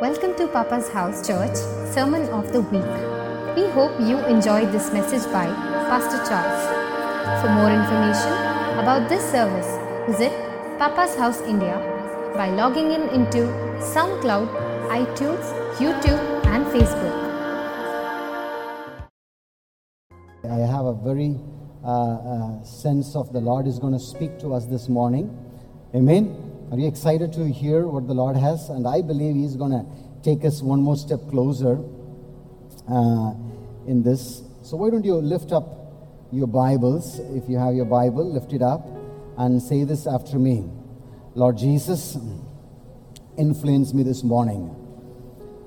Welcome to Papa's House Church Sermon of the Week. We hope you enjoyed this message by Pastor Charles. For more information about this service, visit Papa's House India by logging in into SoundCloud, iTunes, YouTube, and Facebook. I have a very uh, uh, sense of the Lord is going to speak to us this morning. Amen. Are you excited to hear what the Lord has? And I believe He's going to take us one more step closer uh, in this. So, why don't you lift up your Bibles? If you have your Bible, lift it up and say this after me Lord Jesus, influence me this morning.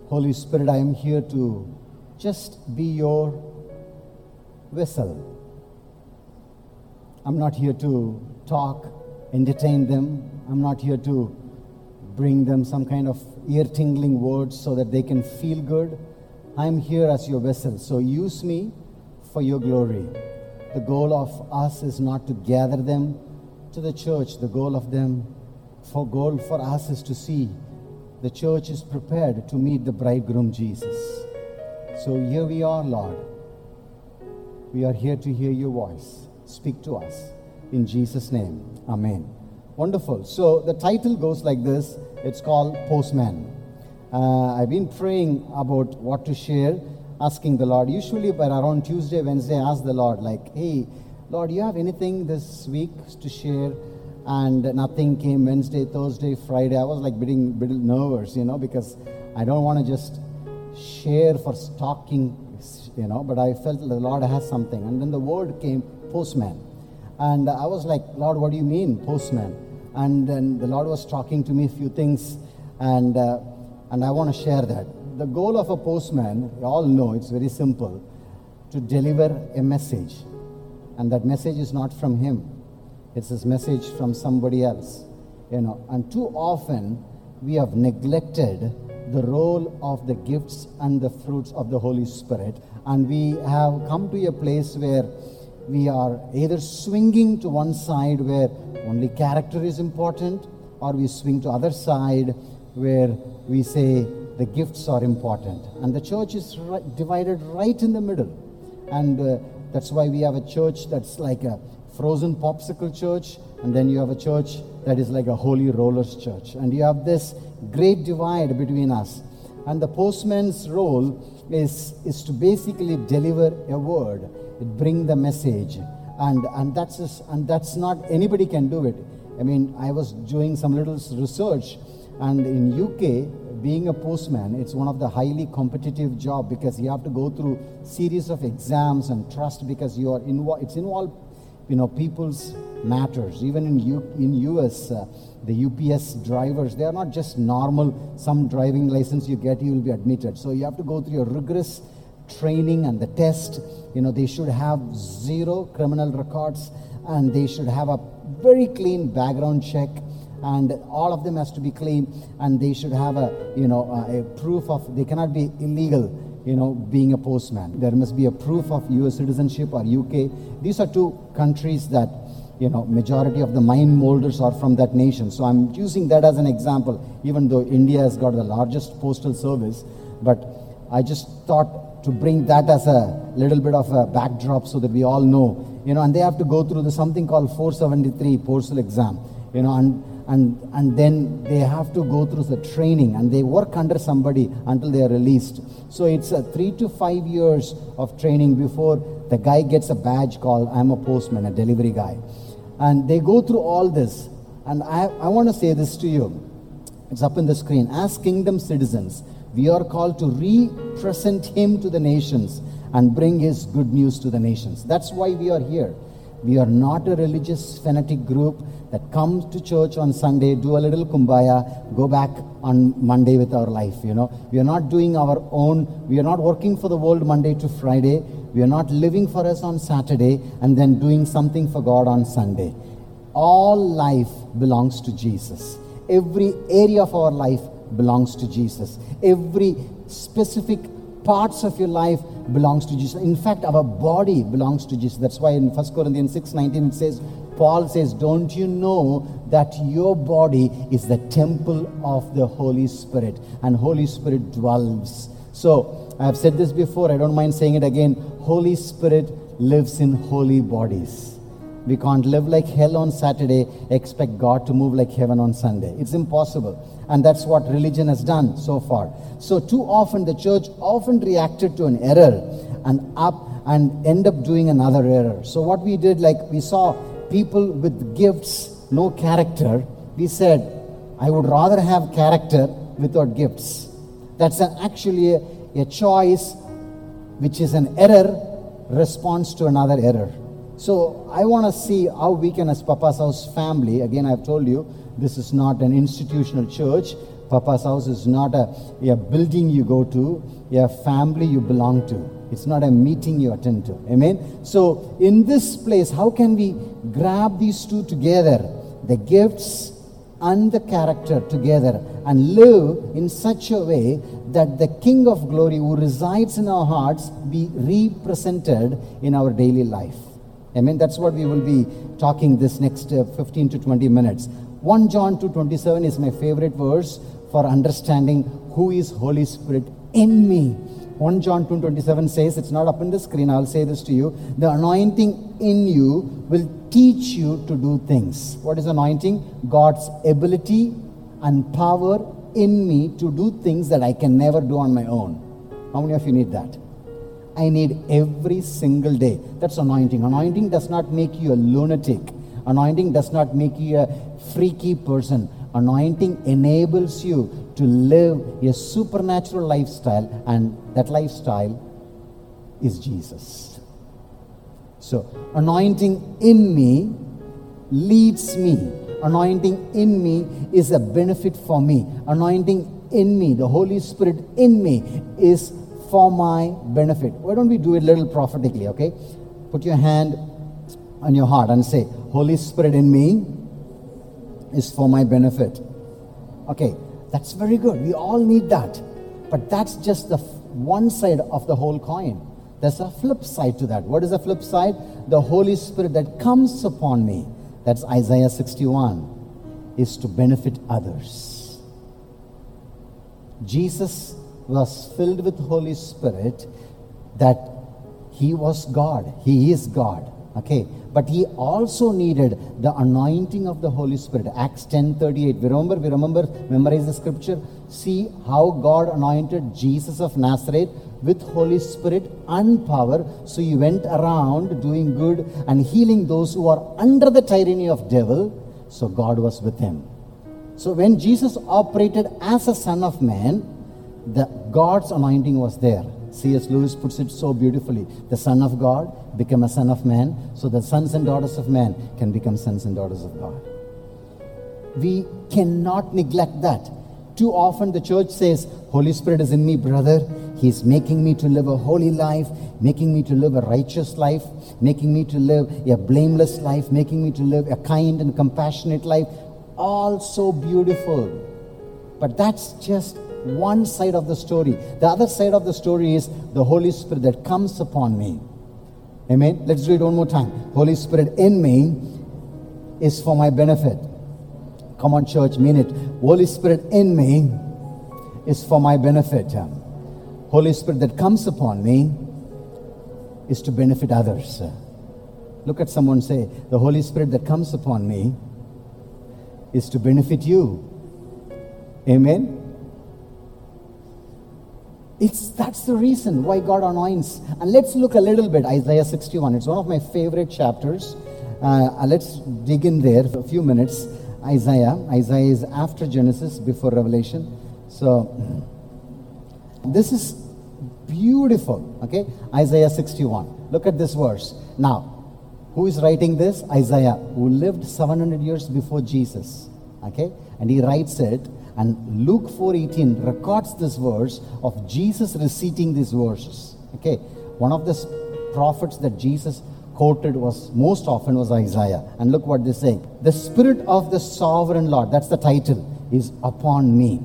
Holy Spirit, I am here to just be your vessel. I'm not here to talk, entertain them, I'm not here to bring them some kind of ear tingling words so that they can feel good. I'm here as your vessel. So use me for your glory. The goal of us is not to gather them to the church. The goal of them, for goal for us is to see the church is prepared to meet the bridegroom Jesus. So here we are, Lord. We are here to hear your voice. Speak to us. In Jesus' name, Amen. Wonderful. So the title goes like this it's called Postman. Uh, I've been praying about what to share, asking the Lord. Usually, by around Tuesday, Wednesday, I ask the Lord, like, hey, Lord, you have anything this week to share? And nothing came Wednesday, Thursday, Friday. I was like bit bit nervous, you know, because I don't want to just share for stalking, you know, but I felt the Lord has something. And then the word came, postman. And I was like, Lord, what do you mean, postman? And then the Lord was talking to me a few things, and, uh, and I want to share that. The goal of a postman, you all know, it's very simple to deliver a message. And that message is not from him, it's his message from somebody else. You know, and too often we have neglected the role of the gifts and the fruits of the Holy Spirit, and we have come to a place where we are either swinging to one side where only character is important or we swing to other side where we say the gifts are important. And the church is right, divided right in the middle. And uh, that's why we have a church that's like a frozen popsicle church and then you have a church that is like a holy rollers church. And you have this great divide between us. And the postman's role is, is to basically deliver a word it bring the message. And and that's just, and that's not anybody can do it. I mean i was doing some little research and in uk being a postman it's one of the highly competitive job because you have to go through series of exams and trust because you are involved it's involved you know people's matters. Even in U, in us uh, the ups drivers they are not just normal some driving license you get you will be admitted. So you have to go through a rigorous training and the test. You know, they should have zero criminal records and they should have a very clean background check and all of them has to be clean and they should have a you know a proof of they cannot be illegal you know being a postman there must be a proof of us citizenship or uk these are two countries that you know majority of the mind molders are from that nation so i'm using that as an example even though india has got the largest postal service but i just thought to bring that as a little bit of a backdrop so that we all know, you know, and they have to go through the something called 473 postal exam, you know, and and and then they have to go through the training and they work under somebody until they are released. So it's a three to five years of training before the guy gets a badge called I'm a postman, a delivery guy. And they go through all this. And I, I want to say this to you. It's up in the screen. As kingdom citizens, we are called to represent him to the nations and bring his good news to the nations. That's why we are here. We are not a religious fanatic group that comes to church on Sunday, do a little kumbaya, go back on Monday with our life. You know, we are not doing our own. We are not working for the world Monday to Friday. We are not living for us on Saturday and then doing something for God on Sunday. All life belongs to Jesus. Every area of our life belongs to Jesus. Every specific parts of your life belongs to Jesus. In fact, our body belongs to Jesus. That's why in 1 Corinthians 6 19 it says, Paul says, Don't you know that your body is the temple of the Holy Spirit and Holy Spirit dwells? So, I have said this before, I don't mind saying it again. Holy Spirit lives in holy bodies. We can't live like hell on Saturday, expect God to move like heaven on Sunday. It's impossible. And that's what religion has done so far. So, too often, the church often reacted to an error and up and end up doing another error. So, what we did, like we saw people with gifts, no character, we said, I would rather have character without gifts. That's an, actually a, a choice which is an error response to another error. So I want to see how we can, as Papa's House family, again, I've told you, this is not an institutional church. Papa's House is not a, a building you go to, a family you belong to. It's not a meeting you attend to. Amen? So in this place, how can we grab these two together? The gifts and the character together and live in such a way that the King of glory who resides in our hearts be represented in our daily life. Amen. That's what we will be talking this next uh, 15 to 20 minutes. 1 John 2:27 is my favorite verse for understanding who is Holy Spirit in me. 1 John 2:27 says it's not up in the screen. I'll say this to you. The anointing in you will teach you to do things. What is anointing? God's ability and power in me to do things that I can never do on my own. How many of you need that? I need every single day. That's anointing. Anointing does not make you a lunatic. Anointing does not make you a freaky person. Anointing enables you to live a supernatural lifestyle, and that lifestyle is Jesus. So, anointing in me leads me. Anointing in me is a benefit for me. Anointing in me, the Holy Spirit in me, is for my benefit. Why don't we do it a little prophetically, okay? Put your hand on your heart and say, Holy Spirit in me is for my benefit. Okay, that's very good. We all need that. But that's just the one side of the whole coin. There's a flip side to that. What is the flip side? The Holy Spirit that comes upon me. That's Isaiah 61, is to benefit others. Jesus was filled with Holy Spirit that he was God. He is God. Okay. But he also needed the anointing of the Holy Spirit. Acts 10 38. We remember, we remember, memorize the scripture. See how God anointed Jesus of Nazareth with Holy Spirit and power. So he went around doing good and healing those who are under the tyranny of devil. So God was with him. So when Jesus operated as a son of man, the God's anointing was there. C.S. Lewis puts it so beautifully. The Son of God became a son of man, so the sons and daughters of man can become sons and daughters of God. We cannot neglect that. Too often the church says, Holy Spirit is in me, brother. He's making me to live a holy life, making me to live a righteous life, making me to live a blameless life, making me to live a kind and compassionate life. All so beautiful. But that's just one side of the story. The other side of the story is the Holy Spirit that comes upon me. Amen. Let's do it one more time. Holy Spirit in me is for my benefit. Come on, church, mean it. Holy Spirit in me is for my benefit. Holy Spirit that comes upon me is to benefit others. Look at someone say, The Holy Spirit that comes upon me is to benefit you. Amen. It's, that's the reason why God anoints. And let's look a little bit, Isaiah 61. It's one of my favorite chapters. Uh, uh, let's dig in there for a few minutes. Isaiah. Isaiah is after Genesis, before Revelation. So, this is beautiful. Okay? Isaiah 61. Look at this verse. Now, who is writing this? Isaiah, who lived 700 years before Jesus. Okay? And he writes it and Luke 4:18 records this verse of Jesus reciting these verses. Okay, one of the prophets that Jesus quoted was most often was Isaiah. And look what they say: "The Spirit of the Sovereign Lord." That's the title. Is upon me.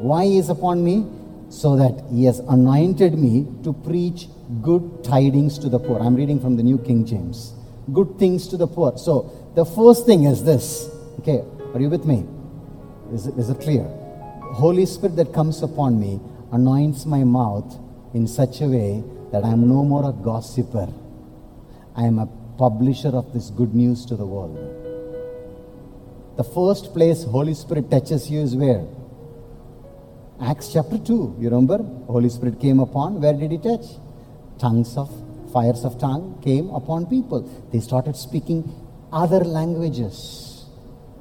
Why is upon me? So that He has anointed me to preach good tidings to the poor. I'm reading from the New King James. Good things to the poor. So The first thing is this. Okay, are you with me? Is it, clear? Holy Spirit that comes upon me anoints my mouth in such a way that I am no more a gossiper. I am a publisher of this good news to the world. The first place Holy Spirit touches you is where? Acts chapter 2. You remember? Holy Spirit came upon. Where did he touch? Tongues of, fires of tongue came upon people. They started speaking other languages.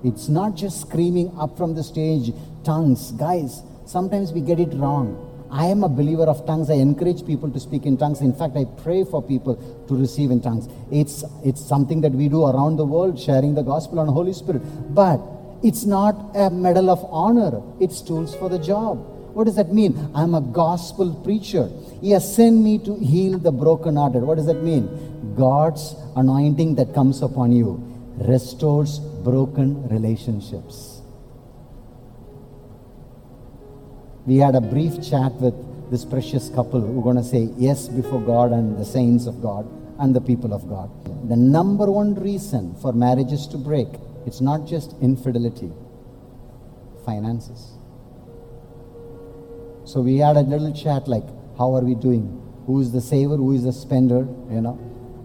It's not just screaming up from the stage, tongues. Guys, sometimes we get it wrong. I am a believer of tongues. I encourage people to speak in tongues. In fact, I pray for people to receive in tongues. It's, it's something that we do around the world, sharing the gospel and Holy Spirit. But it's not a medal of honor, it's tools for the job. What does that mean? I'm a gospel preacher. He has sent me to heal the brokenhearted. What does that mean? God's anointing that comes upon you restores broken relationships. We had a brief chat with this precious couple who are going to say yes before God and the saints of God and the people of God. The number one reason for marriages to break, it's not just infidelity, finances. So we had a little chat like, how are we doing? Who is the saver? Who is the spender? You know,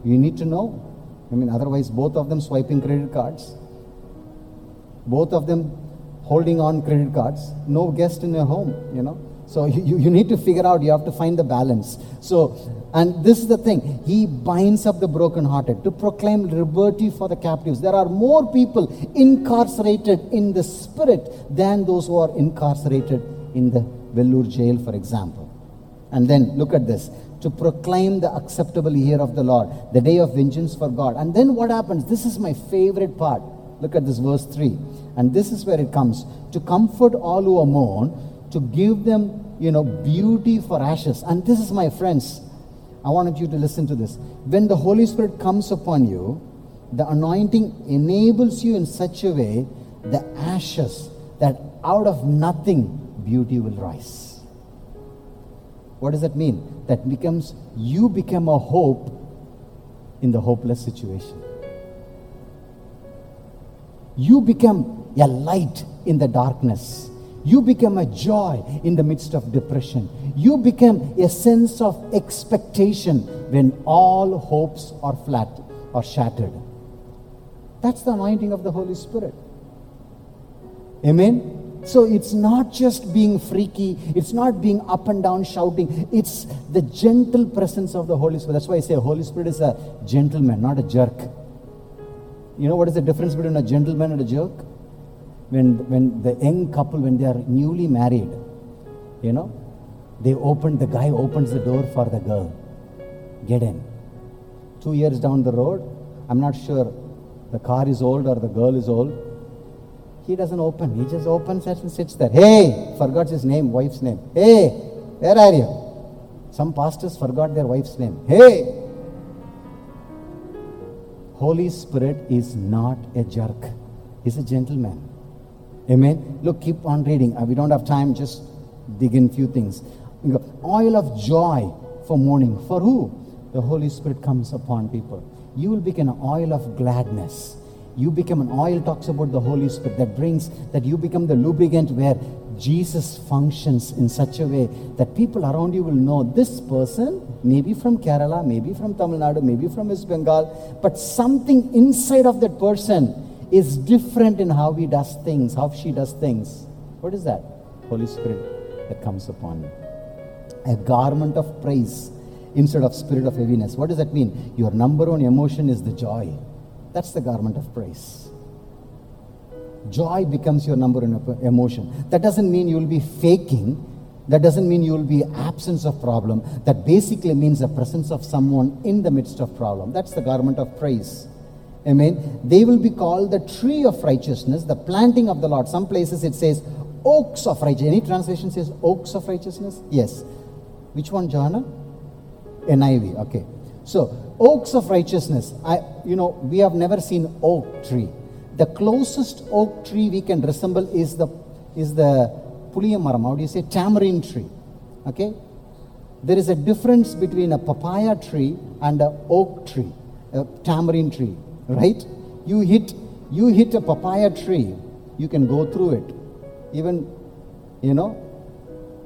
you need to know. I mean, otherwise, both of them swiping credit cards, both of them holding on credit cards, no guest in your home, you know. So you, you need to figure out, you have to find the balance. So, and this is the thing, he binds up the brokenhearted to proclaim liberty for the captives. There are more people incarcerated in the spirit than those who are incarcerated in the Vellore jail, for example. And then look at this to proclaim the acceptable year of the Lord, the day of vengeance for God. And then what happens? This is my favorite part. Look at this verse 3. And this is where it comes to comfort all who are mourn, to give them, you know, beauty for ashes. And this is my friends. I wanted you to listen to this. When the Holy Spirit comes upon you, the anointing enables you in such a way the ashes that out of nothing beauty will rise. What does that mean? That becomes you become a hope in the hopeless situation. You become a light in the darkness. You become a joy in the midst of depression. You become a sense of expectation when all hopes are flat or shattered. That's the anointing of the Holy Spirit. Amen. So it's not just being freaky, it's not being up and down shouting, it's the gentle presence of the Holy Spirit. That's why I say Holy Spirit is a gentleman, not a jerk. You know what is the difference between a gentleman and a jerk? When, when the young couple, when they are newly married, you know, they open, the guy opens the door for the girl. Get in. Two years down the road, I'm not sure the car is old or the girl is old. He doesn't open. He just opens it and sits there. Hey, forgot his name, wife's name. Hey, where are you? Some pastors forgot their wife's name. Hey, Holy Spirit is not a jerk. He's a gentleman. Amen. Look, keep on reading. Uh, we don't have time, just dig in few things. Oil of joy for mourning. For who? The Holy Spirit comes upon people. You will become an oil of gladness. You become an oil, talks about the Holy Spirit, that brings, that you become the lubricant where Jesus functions in such a way that people around you will know this person, maybe from Kerala, maybe from Tamil Nadu, maybe from West Bengal, but something inside of that person is different in how he does things, how she does things. What is that? Holy Spirit that comes upon you. A garment of praise instead of spirit of heaviness. What does that mean? Your number one emotion is the joy. That's the garment of praise. Joy becomes your number one emotion. That doesn't mean you will be faking. That doesn't mean you will be absence of problem. That basically means the presence of someone in the midst of problem. That's the garment of praise. Amen. They will be called the tree of righteousness, the planting of the Lord. Some places it says oaks of righteousness. Any translation says oaks of righteousness? Yes. Which one, Johanna? NIV. Okay. So oaks of righteousness. I, you know, we have never seen oak tree. The closest oak tree we can resemble is the is the puliyamaram. How do you say tamarind tree? Okay. There is a difference between a papaya tree and a oak tree, a tamarind tree right? You hit, you hit a papaya tree, you can go through it. Even, you know,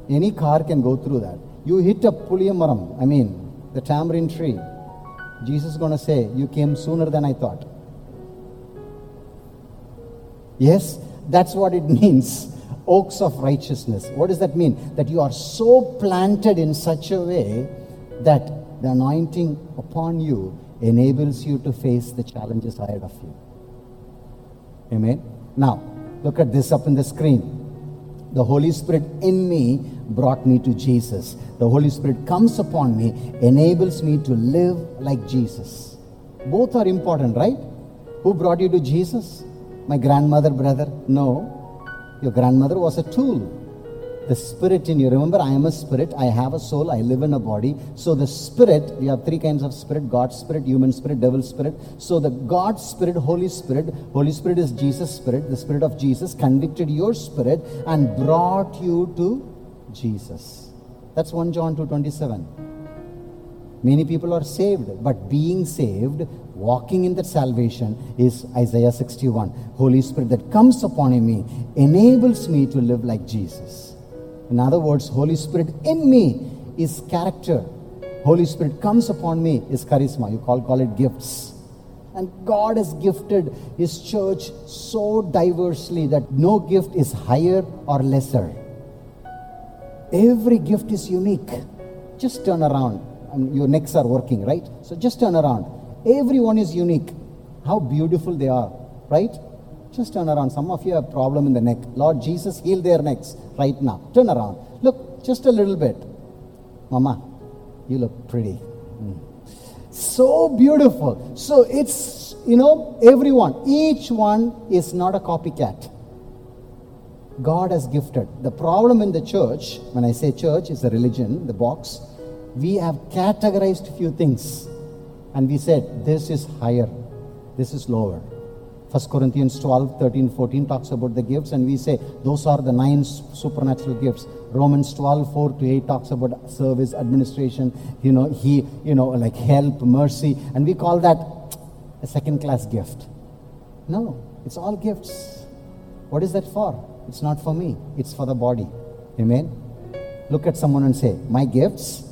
any car can go through that. You hit a puliyamaram, I mean, the tamarind tree. Jesus is going to say, You came sooner than I thought. Yes, that's what it means. Oaks of righteousness. What does that mean? That you are so planted in such a way that the anointing upon you enables you to face the challenges ahead of you. Amen. Now, look at this up in the screen. The Holy Spirit in me brought me to Jesus. The Holy Spirit comes upon me, enables me to live like Jesus. Both are important, right? Who brought you to Jesus? My grandmother, brother? No. Your grandmother was a tool. The spirit in you. Remember, I am a spirit. I have a soul. I live in a body. So the spirit, we have three kinds of spirit God's spirit, human spirit, devil spirit. So the God spirit, Holy Spirit, Holy Spirit is Jesus' spirit. The spirit of Jesus convicted your spirit and brought you to Jesus. That's 1 John 2.27. Many people are saved, but being saved, walking in that salvation is Isaiah 61. Holy Spirit that comes upon me enables me to live like Jesus. In other words, Holy Spirit in me is character. Holy Spirit comes upon me is charisma. You call, call it gifts. And God has gifted His church so diversely that no gift is higher or lesser. Every gift is unique. Just turn around. Um, your necks are working, right? So just turn around. Everyone is unique. How beautiful they are, right? Just turn around. Some of you have problem in the neck. Lord Jesus, heal their necks right now. Turn around. Look, just a little bit. Mama, you look pretty. Mm. So beautiful. So it's, you know, everyone, each one is not a copycat. God has gifted. The problem in the church, when I say church, is a religion, the box. We have categorized few things and we said, this is higher, this is lower. 1 Corinthians 12, 13, 14 talks about the gifts, and we say those are the nine supernatural gifts. Romans 12, 4 to 8 talks about service, administration, you know, he, you know, like help, mercy, and we call that a second class gift. No, it's all gifts. What is that for? It's not for me, it's for the body. Amen. Look at someone and say, My gifts.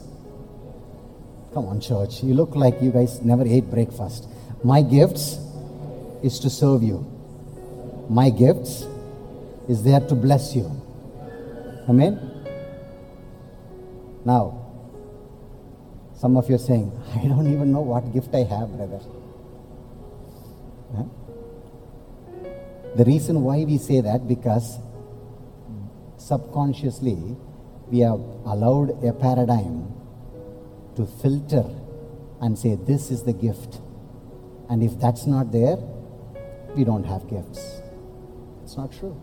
Come on, church. You look like you guys never ate breakfast. My gifts is to serve you. My gifts is there to bless you. Amen? Now, some of you are saying, I don't even know what gift I have, brother. Huh? The reason why we say that because subconsciously we have allowed a paradigm to filter and say this is the gift. And if that's not there, we don't have gifts. It's not true.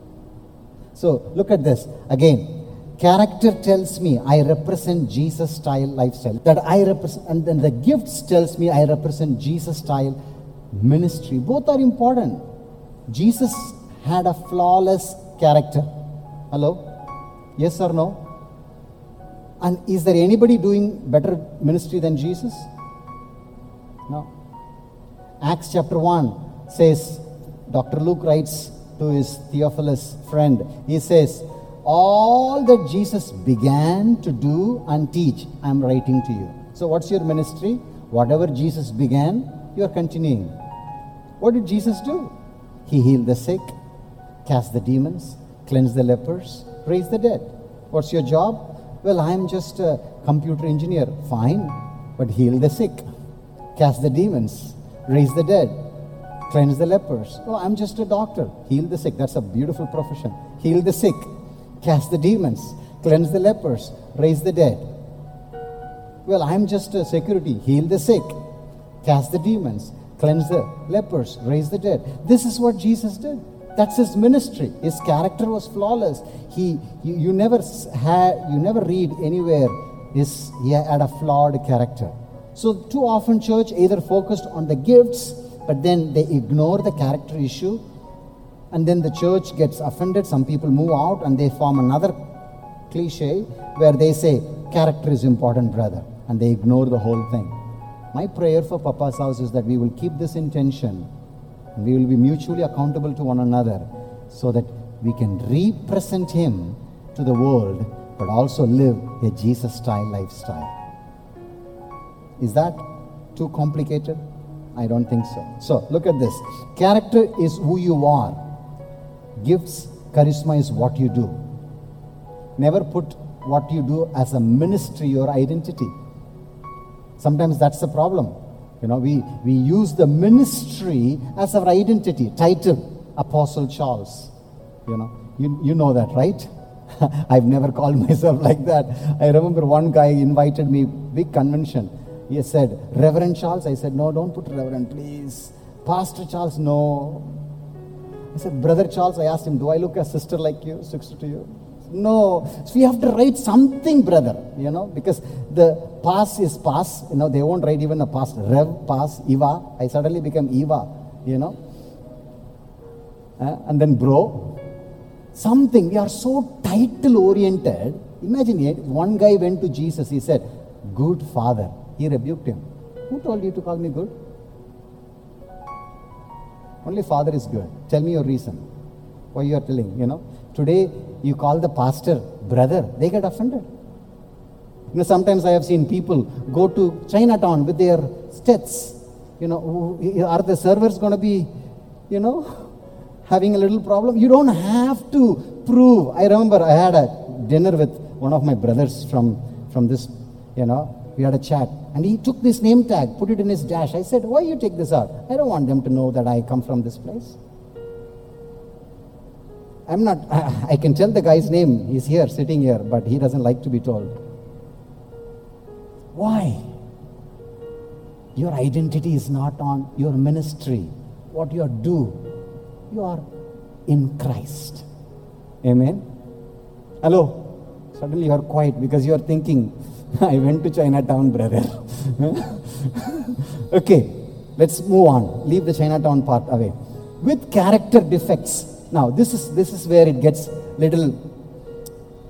So look at this again. Character tells me I represent Jesus style lifestyle. That I represent, and then the gifts tells me I represent Jesus style ministry. Both are important. Jesus had a flawless character. Hello? Yes or no? And is there anybody doing better ministry than Jesus? No. Acts chapter 1 says, Dr. Luke writes to his Theophilus friend, he says, All that Jesus began to do and teach, I'm writing to you. So, what's your ministry? Whatever Jesus began, you are continuing. What did Jesus do? He healed the sick, cast the demons, cleansed the lepers, raised the dead. What's your job? Well, I'm just a computer engineer. Fine, but heal the sick, cast the demons, raise the dead, cleanse the lepers. Oh, I'm just a doctor. Heal the sick. That's a beautiful profession. Heal the sick, cast the demons, cleanse the lepers, raise the dead. Well, I'm just a security. Heal the sick, cast the demons, cleanse the lepers, raise the dead. This is what Jesus did. That's his ministry. His character was flawless. He, you, you never had, you never read anywhere his, he had a flawed character. So too often church either focused on the gifts but then they ignore the character issue and then the church gets offended some people move out and they form another cliche where they say character is important brother and they ignore the whole thing my prayer for papa's house is that we will keep this intention We will be mutually accountable to one another so that we can represent Him to the world but also live a Jesus style lifestyle. Is that too complicated? I don't think so. So, look at this. Character is who you are, gifts, charisma is what you do. Never put what you do as a ministry or identity. Sometimes that's the problem. You know, we, we use the ministry as our identity, title, Apostle Charles. You know, you, you know that, right? I've never called myself like that. I remember one guy invited me, big convention. He said, Reverend Charles. I said, no, don't put Reverend, please. Pastor Charles, no. I said, Brother Charles, I asked him, do I look a sister like you, sister to you? No. So we have to write something, brother, you know, because the pass is pass. You know, they won't write even a pass. Rev, pass, Eva. I suddenly became Eva, you know. Uh, and then bro. Something. We are so title oriented. Imagine it. One guy went to Jesus. He said, Good father. He rebuked him. Who told you to call me good? Only father is good. Tell me your reason. Why you are telling, you know. Today, you call the pastor brother, they get offended. You know, sometimes I have seen people go to Chinatown with their stets. You know, are the servers going to be, you know, having a little problem? You don't have to prove. I remember I had a dinner with one of my brothers from, from this, you know, we had a chat. And he took this name tag, put it in his dash. I said, Why you take this out? I don't want them to know that I come from this place. I'm not, I, can tell the guy's name. He's here, sitting here, but he doesn't like to be told. Why? Your identity is not on your ministry, what you do. You are in Christ. Amen. Hello. Suddenly you are quiet because you are thinking, I went to Chinatown, brother. okay, let's move on. Leave the Chinatown part away. With character defects, now, this is, this is where it gets little,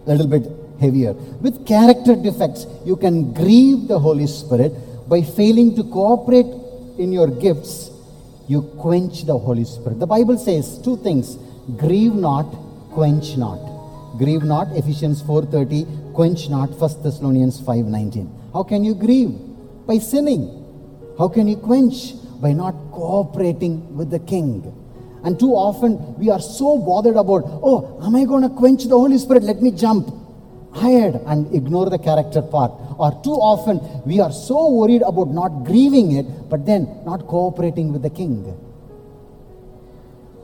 little bit heavier. With character defects, you can grieve the Holy Spirit by failing to cooperate in your gifts. You quench the Holy Spirit. The Bible says two things: grieve not, quench not. Grieve not, Ephesians 4:30. Quench not, 1 Thessalonians 5:19. How can you grieve? By sinning. How can you quench? By not cooperating with the King. And too often we are so bothered about, oh, am I going to quench the Holy Spirit? Let me jump. Hide and ignore the character part. Or too often we are so worried about not grieving it, but then not cooperating with the king.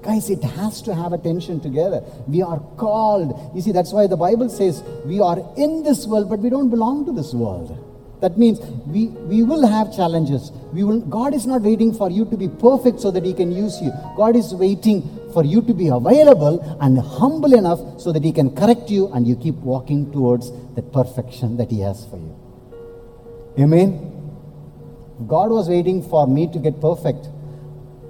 Guys, it has to have attention together. We are called. You see, that's why the Bible says we are in this world, but we don't belong to this world. That means we, we will have challenges. We will, God is not waiting for you to be perfect so that He can use you. God is waiting for you to be available and humble enough so that He can correct you and you keep walking towards the perfection that He has for you. Amen. God was waiting for me to get perfect.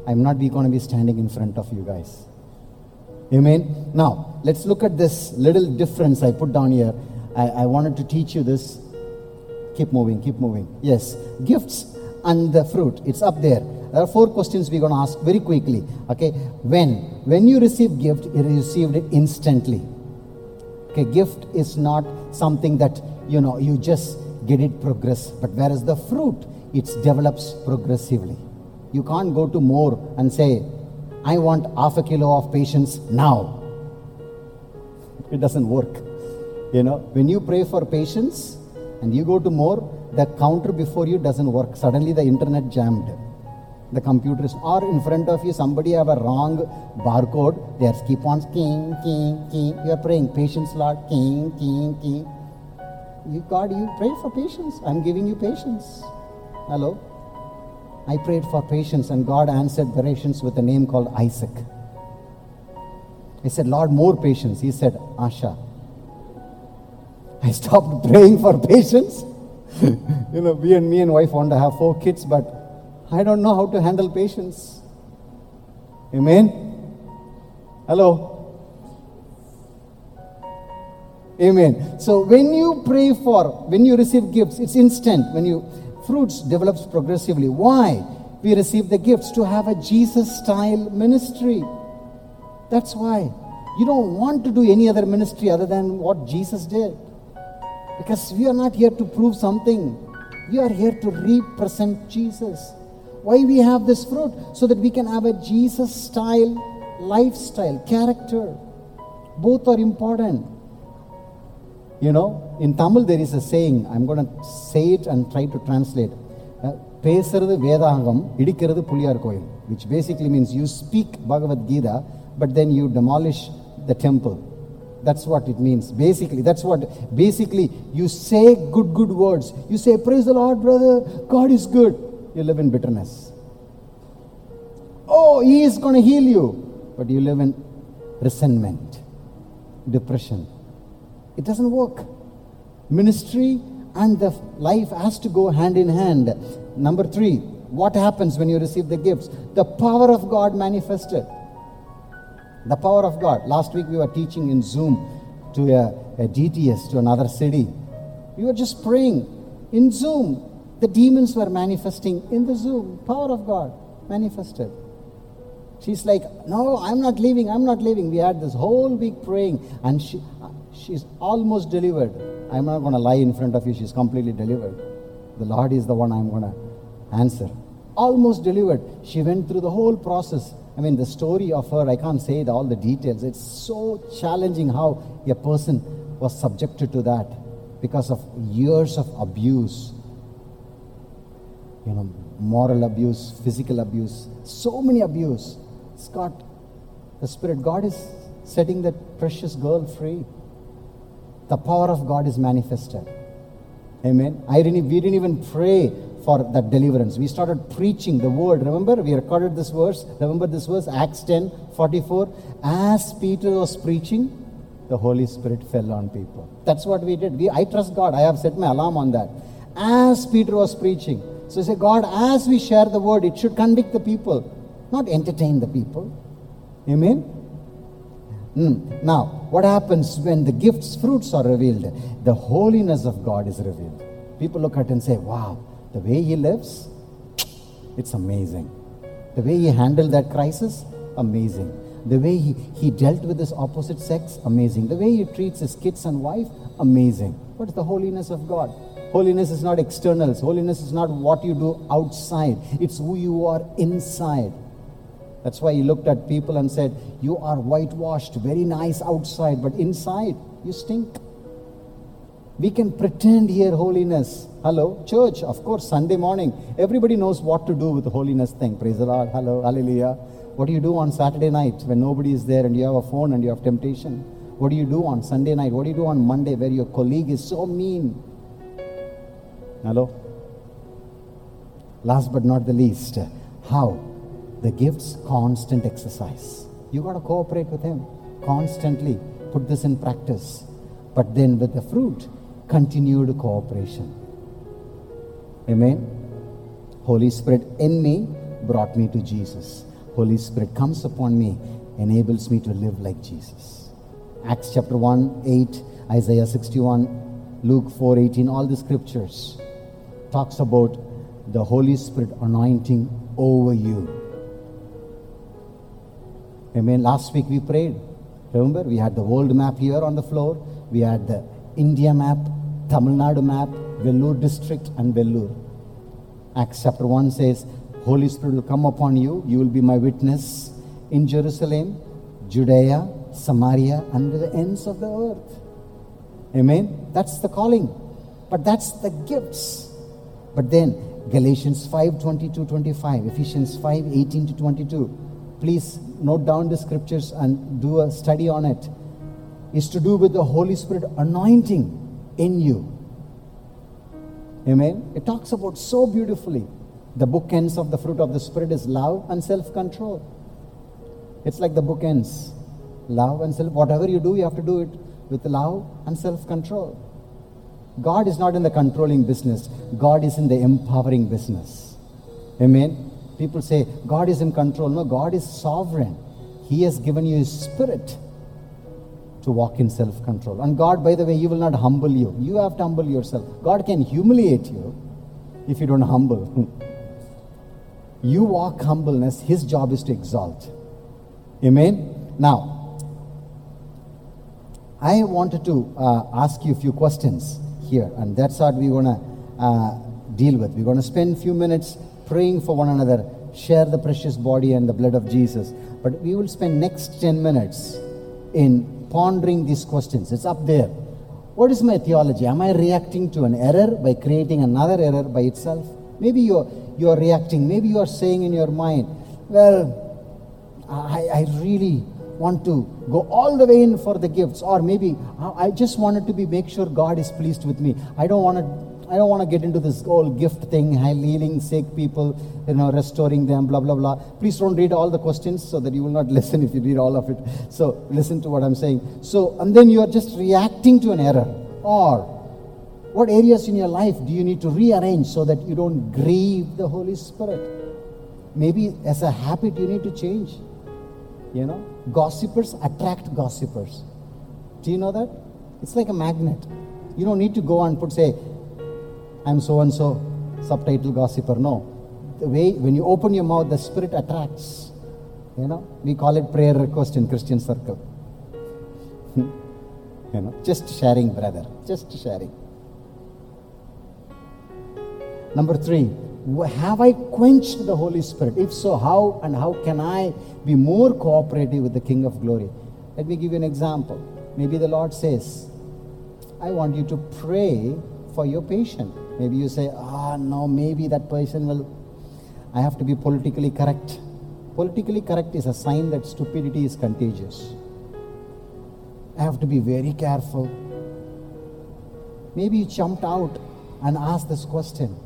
I'm not going to be standing in front of you guys. Amen. Now, let's look at this little difference I put down here. I, I wanted to teach you this Keep moving, keep moving. Yes. Gifts and the fruit. It's up there. There are four questions we're going to ask very quickly. Okay. When? When you receive gift, you received it instantly. Okay. Gift is not something that, you know, you just get it progress. But whereas the fruit, it develops progressively. You can't go to more and say, I want half a kilo of patience now. It doesn't work. You know, when you pray for patience, and you go to more, the counter before you doesn't work. Suddenly the internet jammed. The computers or in front of you, somebody have a wrong barcode. They keep on king, king, king. You are praying, patience, Lord, king, king, king. You God, you pray for patience. I'm giving you patience. Hello? I prayed for patience, and God answered patience with a name called Isaac. I said, Lord, more patience. He said, Asha. I stopped praying for patience. you know, we and me and wife want to have four kids, but I don't know how to handle patience. Amen? Hello? Amen. So when you pray for, when you receive gifts, it's instant. When you fruits develops progressively. Why? we receive the gifts to have a Jesus style ministry. That's why. You don't want to do any other ministry other than what Jesus did. Because we are not here to prove something, we are here to represent Jesus. Why we have this fruit? So that we can have a Jesus style lifestyle, character. Both are important. You know, in Tamil there is a saying, I'm going to say it and try to translate. Uh, பேசுறது வேதாங்கம் இடிக்கிறது புலியார் கோயில் which basically means you speak Bhagavad Gita but then you demolish the temple that's what it means basically that's what basically you say good good words you say praise the lord brother god is good you live in bitterness oh he is going to heal you but you live in resentment depression it doesn't work ministry and the life has to go hand in hand number 3 what happens when you receive the gifts the power of god manifested the power of God. Last week we were teaching in Zoom to a, a DTS, to another city. We were just praying in Zoom. The demons were manifesting in the Zoom. Power of God manifested. She's like, No, I'm not leaving, I'm not leaving. We had this whole week praying, and she, she's almost delivered. I'm not going to lie in front of you, she's completely delivered. The Lord is the one I'm going to answer. Almost delivered. She went through the whole process. I mean, the story of her, I can't say it, all the details. It's so challenging how a person was subjected to that because of years of abuse. You know, moral abuse, physical abuse, so many abuse. Scott, the Spirit, God is setting that precious girl free. The power of God is manifested. Amen. I didn't, we didn't even pray for that deliverance. We started preaching the word. Remember, we recorded this verse. Remember this verse, Acts 10 44. As Peter was preaching, the Holy Spirit fell on people. That's what we did. We, I trust God. I have set my alarm on that. As Peter was preaching. So say, God, as we share the word, it should convict the people, not entertain the people. Amen. Mm. Now, what happens when the gifts, fruits are revealed? The holiness of God is revealed. People look at and say, wow, the way he lives, it's amazing. The way he handled that crisis, amazing. The way he, he dealt with his opposite sex, amazing. The way he treats his kids and wife, amazing. What is the holiness of God? Holiness is not externals. Holiness is not what you do outside. It's who you are inside. That's why he looked at people and said, You are whitewashed, very nice outside, but inside you stink. We can pretend here holiness. Hello, church, of course, Sunday morning. Everybody knows what to do with the holiness thing. Praise the Lord. Hello, hallelujah. What do you do on Saturday night when nobody is there and you have a phone and you have temptation? What do you do on Sunday night? What do you do on Monday where your colleague is so mean? Hello? Last but not the least, how? The gifts, constant exercise. You got to cooperate with Him constantly. Put this in practice. But then with the fruit, continued cooperation. Amen. Holy Spirit in me brought me to Jesus. Holy Spirit comes upon me, enables me to live like Jesus. Acts chapter 1, 8, Isaiah 61, Luke 4, 18, all the scriptures talks about the Holy Spirit anointing over you. Amen. Last week we prayed. Remember, we had the world map here on the floor. We had the India map, Tamil Nadu map, Vellore district, and Vellore. Acts chapter 1 says, Holy Spirit will come upon you. You will be my witness in Jerusalem, Judea, Samaria, and the ends of the earth. Amen. That's the calling. But that's the gifts. But then Galatians 5 22 25, Ephesians 5 18 to 22. Please note down the scriptures and do a study on it. Is to do with the Holy Spirit anointing in you. Amen. It talks about so beautifully. The bookends of the fruit of the Spirit is love and self control. It's like the bookends love and self. Whatever you do, you have to do it with love and self control. God is not in the controlling business, God is in the empowering business. Amen. People say God is in control. No, God is sovereign. He has given you His Spirit to walk in self control. And God, by the way, He will not humble you. You have to humble yourself. God can humiliate you if you don't humble. You walk humbleness, his job is to exalt. Amen? Now, I wanted to uh, ask you a few questions here, and that's what we're going to uh, deal with. We're going to spend a few minutes praying for one another, share the precious body and the blood of Jesus. But we will spend next 10 minutes in pondering these questions. It's up there. What is my theology? Am I reacting to an error by creating another error by itself? Maybe you're, you're reacting, maybe you're saying in your mind, well, I, I really want to go all the way in for the gifts or maybe i just wanted to be make sure god is pleased with me i don't want to i don't want to get into this whole gift thing healing sick people you know restoring them blah blah blah please don't read all the questions so that you will not listen if you read all of it so listen to what i'm saying so and then you are just reacting to an error or what areas in your life do you need to rearrange so that you don't grieve the holy spirit maybe as a habit you need to change you know, gossipers attract gossipers. Do you know that? It's like a magnet. You don't need to go and put, say, I'm so and so, subtitle gossiper. No. The way, when you open your mouth, the Spirit attracts. You know, we call it prayer request in Christian circle. you know, just sharing, brother. Just sharing. Number three, have I quenched the Holy Spirit? If so, how and how can I be more cooperative with the King of Glory? Let me give you an example. Maybe the Lord says, I want you to pray for your patient. Maybe you say, ah, no, maybe that person will, I have to be politically correct. Politically correct is a sign that stupidity is contagious. I have to be very careful. Maybe you jumped out and asked this question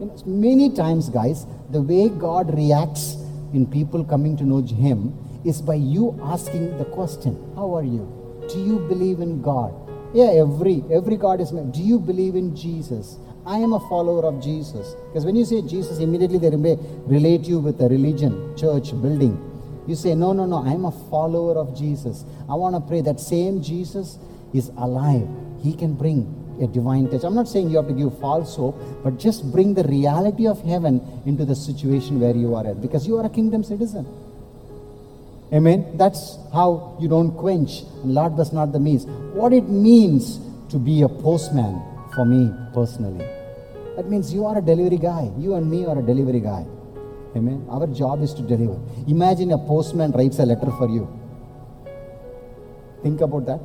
you know, many times, guys, the way God reacts in people coming to know Him is by you asking the question, How are you? Do you believe in God? Yeah, every every God is. Do you believe in Jesus? I am a follower of Jesus. Because when you say Jesus, immediately they relate you with a religion, church, building. You say, No, no, no, I'm a follower of Jesus. I want to pray that same Jesus is alive. He can bring a divine touch. I'm not saying you have to give false hope, but just bring the reality of heaven into the situation where you are at because you are a kingdom citizen. Amen. That's how you don't quench. Lord was not the means. What it means to be a postman for me personally. That means you are a delivery guy. You and me are a delivery guy. Amen. Our job is to deliver. Imagine a postman writes a letter for you. Think about that.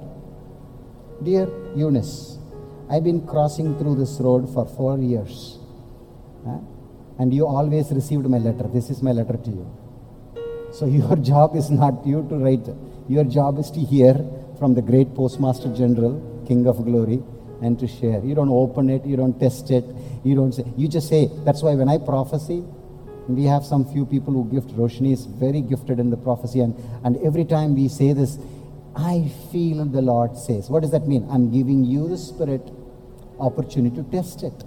Dear Eunice, I've been crossing through this road for four years. Huh? And you always received my letter. This is my letter to you. So your job is not you to write. Your job is to hear from the great Postmaster General, King of Glory, and to share. You don't open it, you don't test it, you don't say, you just say. That's why when I prophesy, we have some few people who gift. Roshni is very gifted in the prophecy, and, and every time we say this, I feel the Lord says. What does that mean? I'm giving you the Spirit opportunity to test it.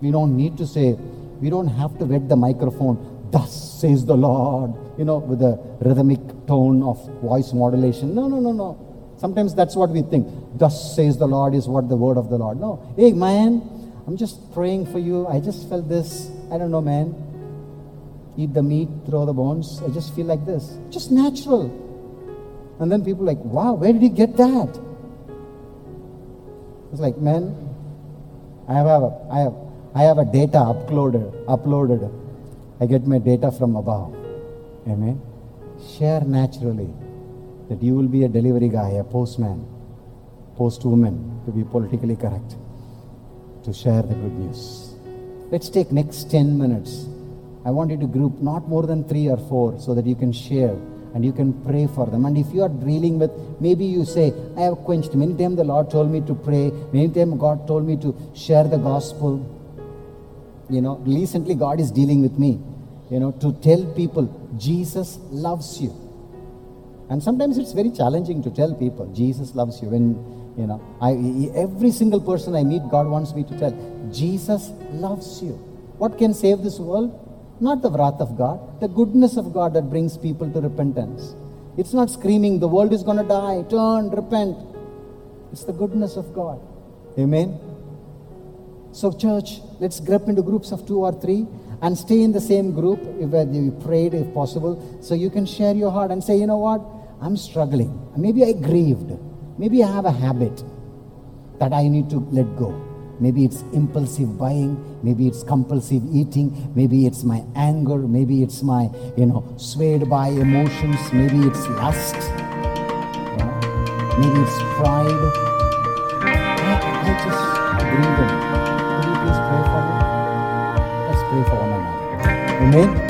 We don't need to say, we don't have to wet the microphone, thus says the Lord, you know, with a rhythmic tone of voice modulation. No, no, no, no. Sometimes that's what we think. Thus says the Lord is what the word of the Lord. No. Hey, man, I'm just praying for you. I just felt this. I don't know, man. Eat the meat, throw the bones. I just feel like this. Just natural. And then people like, wow, where did you get that? It's like, man, I have a, I have, I have a data uploaded, uploaded. I get my data from above. Amen. Share naturally that you will be a delivery guy, a postman, postwoman, to be politically correct, to share the good news. Let's take next 10 minutes. I want you to group not more than three or four so that you can share and you can pray for them. And if you are dealing with, maybe you say, I have quenched. Many times the Lord told me to pray. Many times God told me to share the gospel. You know, recently God is dealing with me, you know, to tell people Jesus loves you. And sometimes it's very challenging to tell people Jesus loves you. When, you know, I, every single person I meet, God wants me to tell Jesus loves you. What can save this world? Not the wrath of God, the goodness of God that brings people to repentance. It's not screaming, the world is going to die, turn, repent. It's the goodness of God. Amen. So, church, let's group into groups of two or three. and stay in the same group if you prayed, if possible, so you can share your heart and say, you know what, I'm struggling. Maybe I grieved. Maybe I have a habit that I need to let go. Maybe it's impulsive buying, maybe it's compulsive eating, maybe it's my anger, maybe it's my, you know, swayed by emotions, maybe it's lust, maybe it's pride. I, I just bring Amen.